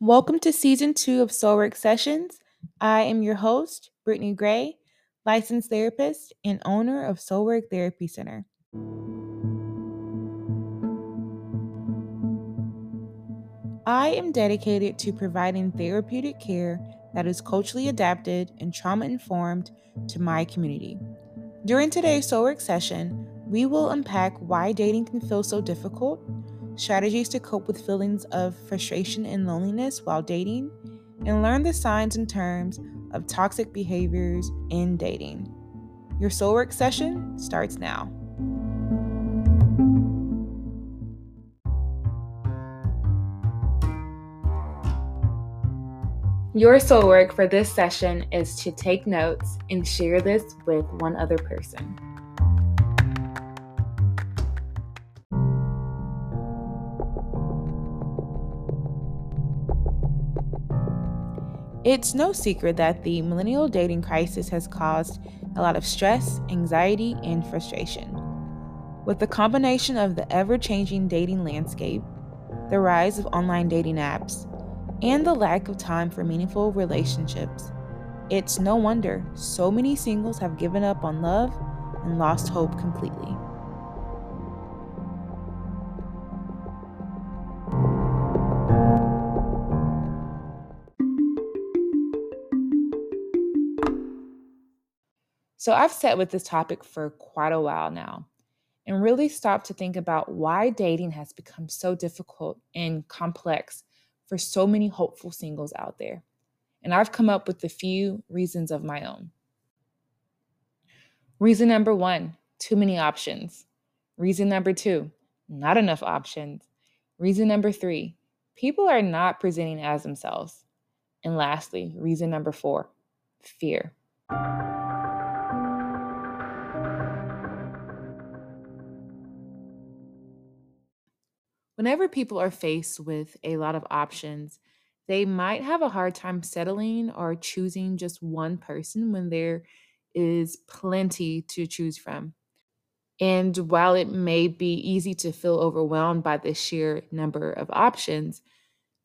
Welcome to season two of Soulwork Sessions. I am your host, Brittany Gray, licensed therapist and owner of Soulwork Therapy Center. I am dedicated to providing therapeutic care that is culturally adapted and trauma informed to my community. During today's Soulwork session, we will unpack why dating can feel so difficult strategies to cope with feelings of frustration and loneliness while dating, and learn the signs and terms of toxic behaviors in dating. Your soul work session starts now. Your soul work for this session is to take notes and share this with one other person. It's no secret that the millennial dating crisis has caused a lot of stress, anxiety, and frustration. With the combination of the ever changing dating landscape, the rise of online dating apps, and the lack of time for meaningful relationships, it's no wonder so many singles have given up on love and lost hope completely. So I've sat with this topic for quite a while now and really stopped to think about why dating has become so difficult and complex for so many hopeful singles out there. And I've come up with a few reasons of my own. Reason number one too many options. Reason number two not enough options. Reason number three people are not presenting as themselves. And lastly, reason number four fear. Whenever people are faced with a lot of options, they might have a hard time settling or choosing just one person when there is plenty to choose from. And while it may be easy to feel overwhelmed by the sheer number of options,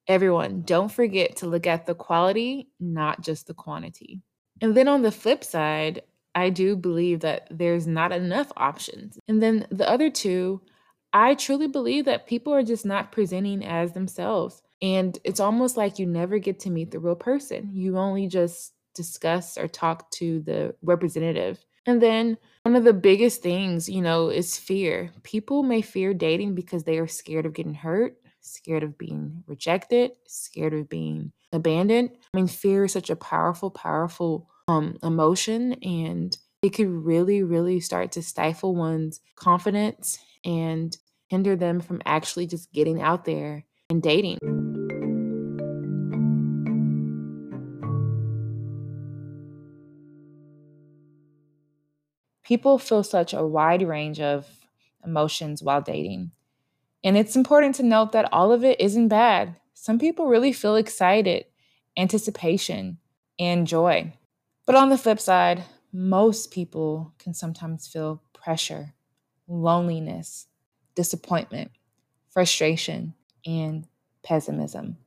everyone, don't forget to look at the quality, not just the quantity. And then on the flip side, I do believe that there's not enough options. And then the other two I truly believe that people are just not presenting as themselves. And it's almost like you never get to meet the real person. You only just discuss or talk to the representative. And then one of the biggest things, you know, is fear. People may fear dating because they are scared of getting hurt, scared of being rejected, scared of being abandoned. I mean, fear is such a powerful, powerful um, emotion, and it could really, really start to stifle one's confidence and hinder them from actually just getting out there and dating. People feel such a wide range of emotions while dating. And it's important to note that all of it isn't bad. Some people really feel excited, anticipation, and joy. But on the flip side, most people can sometimes feel pressure, loneliness, disappointment, frustration, and pessimism.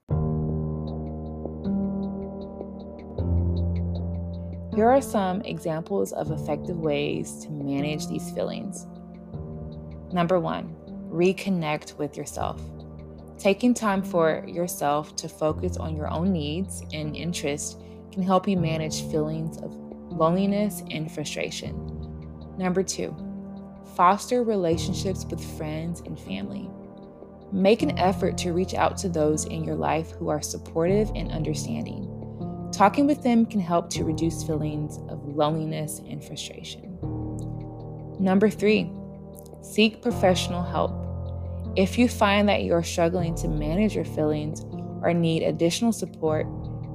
Here are some examples of effective ways to manage these feelings. Number one, reconnect with yourself. Taking time for yourself to focus on your own needs and interests can help you manage feelings of loneliness and frustration. Number two, foster relationships with friends and family. Make an effort to reach out to those in your life who are supportive and understanding. Talking with them can help to reduce feelings of loneliness and frustration. Number three, seek professional help. If you find that you're struggling to manage your feelings or need additional support,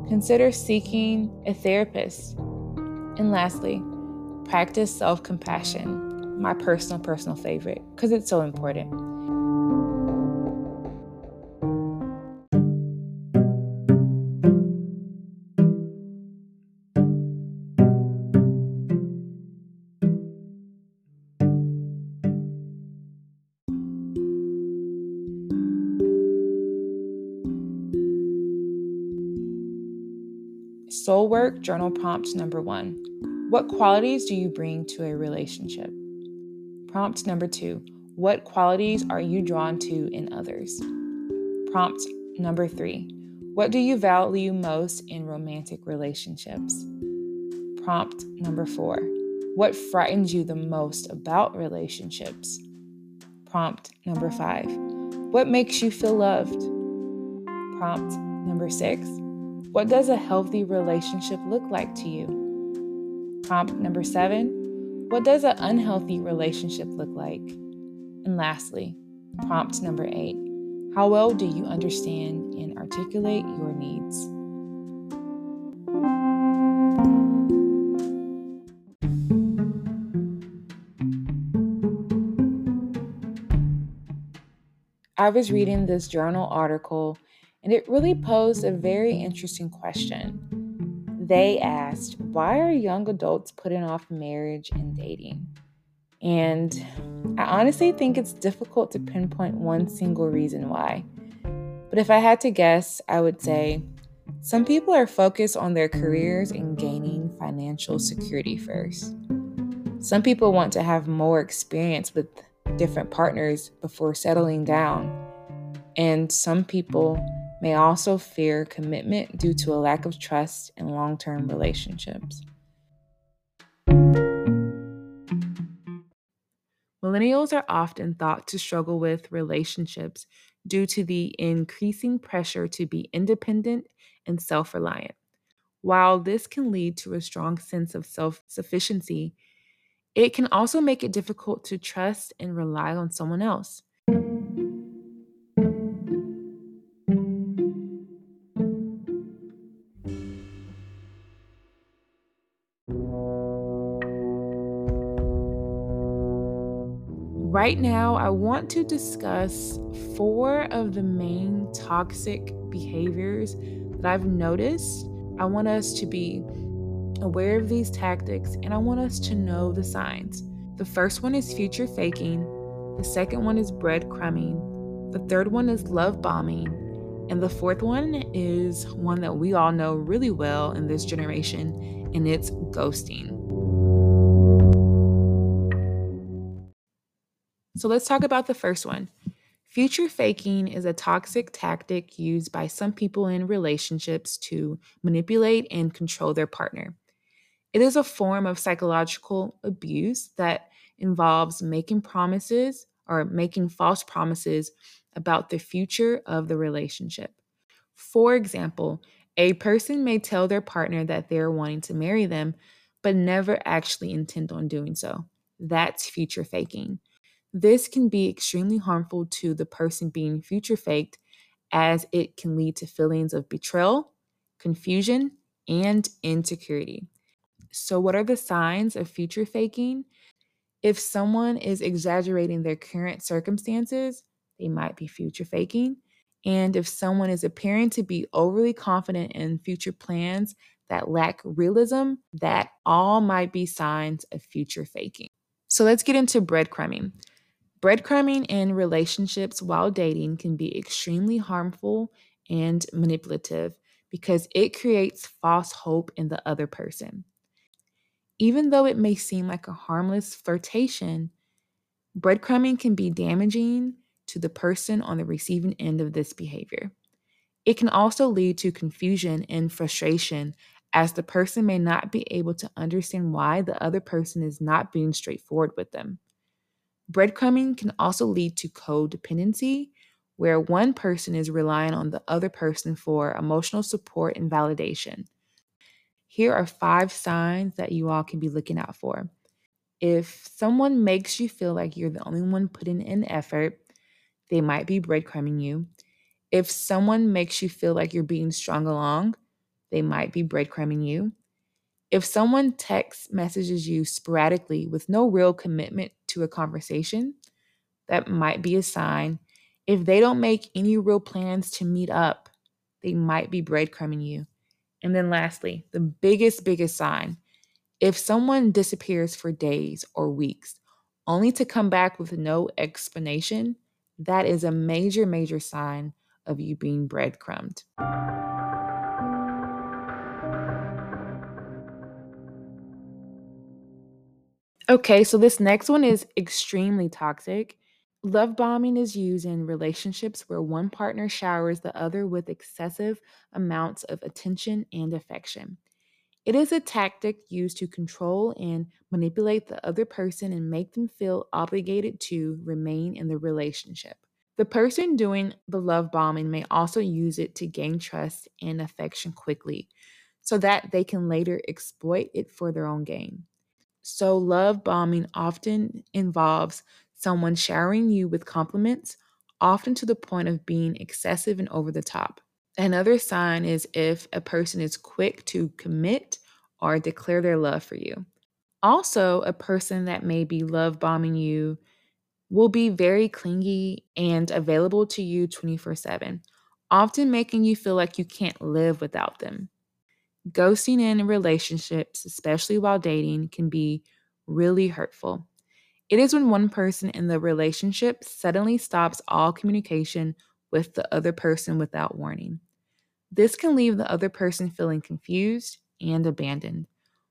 consider seeking a therapist. And lastly, practice self compassion my personal, personal favorite because it's so important. Soul Work Journal Prompt number one What qualities do you bring to a relationship? Prompt number two What qualities are you drawn to in others? Prompt number three What do you value most in romantic relationships? Prompt number four What frightens you the most about relationships? Prompt number five What makes you feel loved? Prompt number six what does a healthy relationship look like to you? Prompt number seven What does an unhealthy relationship look like? And lastly, prompt number eight How well do you understand and articulate your needs? I was reading this journal article and it really posed a very interesting question. They asked, Why are young adults putting off marriage and dating? And I honestly think it's difficult to pinpoint one single reason why. But if I had to guess, I would say some people are focused on their careers and gaining financial security first. Some people want to have more experience with different partners before settling down. And some people may also fear commitment due to a lack of trust in long term relationships. Millennials are often thought to struggle with relationships due to the increasing pressure to be independent and self reliant. While this can lead to a strong sense of self sufficiency, it can also make it difficult to trust and rely on someone else. Right now, I want to discuss four of the main toxic behaviors that I've noticed. I want us to be aware of these tactics and I want us to know the signs. The first one is future faking, the second one is breadcrumbing, the third one is love bombing, and the fourth one is one that we all know really well in this generation, and it's ghosting. So let's talk about the first one. Future faking is a toxic tactic used by some people in relationships to manipulate and control their partner. It is a form of psychological abuse that involves making promises or making false promises about the future of the relationship. For example, a person may tell their partner that they're wanting to marry them, but never actually intend on doing so. That's future faking. This can be extremely harmful to the person being future faked, as it can lead to feelings of betrayal, confusion, and insecurity. So, what are the signs of future faking? If someone is exaggerating their current circumstances, they might be future faking. And if someone is appearing to be overly confident in future plans that lack realism, that all might be signs of future faking. So let's get into breadcrumbing. Breadcrumbing in relationships while dating can be extremely harmful and manipulative because it creates false hope in the other person. Even though it may seem like a harmless flirtation, breadcrumbing can be damaging to the person on the receiving end of this behavior. It can also lead to confusion and frustration as the person may not be able to understand why the other person is not being straightforward with them. Breadcrumbing can also lead to codependency, where one person is relying on the other person for emotional support and validation. Here are five signs that you all can be looking out for. If someone makes you feel like you're the only one putting in effort, they might be breadcrumbing you. If someone makes you feel like you're being strung along, they might be breadcrumbing you. If someone text messages you sporadically with no real commitment to a conversation, that might be a sign. If they don't make any real plans to meet up, they might be breadcrumbing you. And then lastly, the biggest, biggest sign if someone disappears for days or weeks, only to come back with no explanation, that is a major, major sign of you being breadcrumbed. Okay, so this next one is extremely toxic. Love bombing is used in relationships where one partner showers the other with excessive amounts of attention and affection. It is a tactic used to control and manipulate the other person and make them feel obligated to remain in the relationship. The person doing the love bombing may also use it to gain trust and affection quickly so that they can later exploit it for their own gain. So, love bombing often involves someone showering you with compliments, often to the point of being excessive and over the top. Another sign is if a person is quick to commit or declare their love for you. Also, a person that may be love bombing you will be very clingy and available to you 24 7, often making you feel like you can't live without them. Ghosting in relationships, especially while dating, can be really hurtful. It is when one person in the relationship suddenly stops all communication with the other person without warning. This can leave the other person feeling confused and abandoned,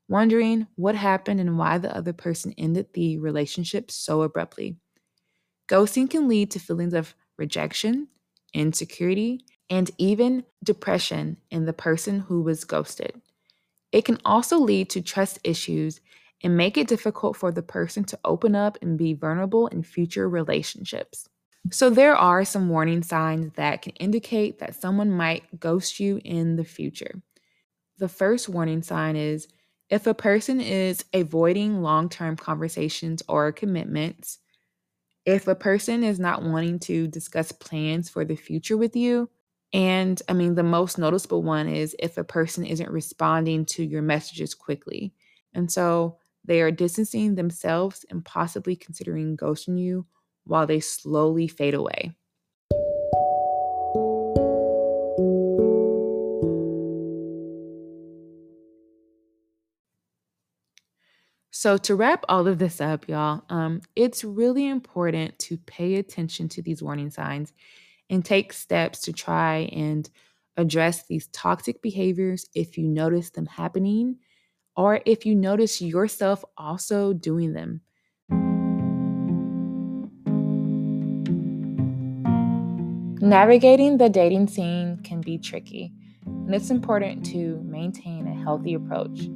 wondering what happened and why the other person ended the relationship so abruptly. Ghosting can lead to feelings of rejection, insecurity, and even depression in the person who was ghosted. It can also lead to trust issues and make it difficult for the person to open up and be vulnerable in future relationships. So, there are some warning signs that can indicate that someone might ghost you in the future. The first warning sign is if a person is avoiding long term conversations or commitments, if a person is not wanting to discuss plans for the future with you, and I mean, the most noticeable one is if a person isn't responding to your messages quickly. And so they are distancing themselves and possibly considering ghosting you while they slowly fade away. So, to wrap all of this up, y'all, um, it's really important to pay attention to these warning signs and take steps to try and address these toxic behaviors if you notice them happening or if you notice yourself also doing them. Navigating the dating scene can be tricky, and it's important to maintain a healthy approach.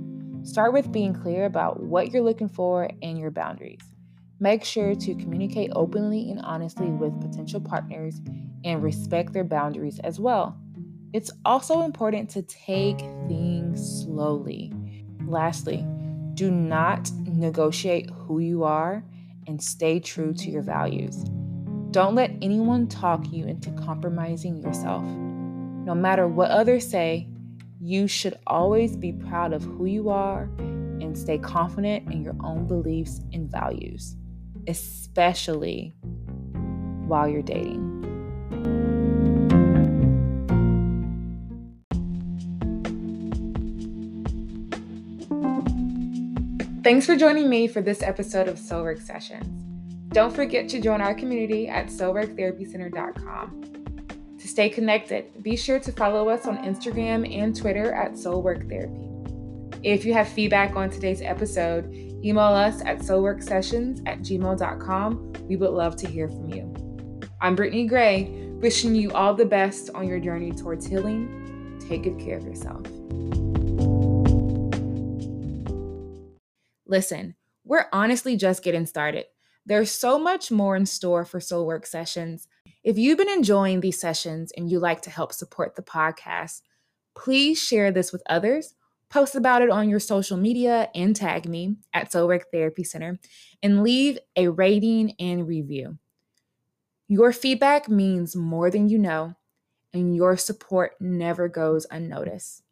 Start with being clear about what you're looking for and your boundaries. Make sure to communicate openly and honestly with potential partners and respect their boundaries as well. It's also important to take things slowly. Lastly, do not negotiate who you are and stay true to your values. Don't let anyone talk you into compromising yourself. No matter what others say, you should always be proud of who you are and stay confident in your own beliefs and values, especially while you're dating. Thanks for joining me for this episode of Soulwork Sessions. Don't forget to join our community at soulworktherapycenter.com. To stay connected, be sure to follow us on Instagram and Twitter at Soulwork Therapy. If you have feedback on today's episode, email us at soulworksessions at gmail.com. We would love to hear from you. I'm Brittany Gray, wishing you all the best on your journey towards healing. Take good care of yourself. Listen, we're honestly just getting started. There's so much more in store for Soul Work sessions. If you've been enjoying these sessions and you like to help support the podcast, please share this with others, post about it on your social media, and tag me at Soul Work Therapy Center, and leave a rating and review. Your feedback means more than you know, and your support never goes unnoticed.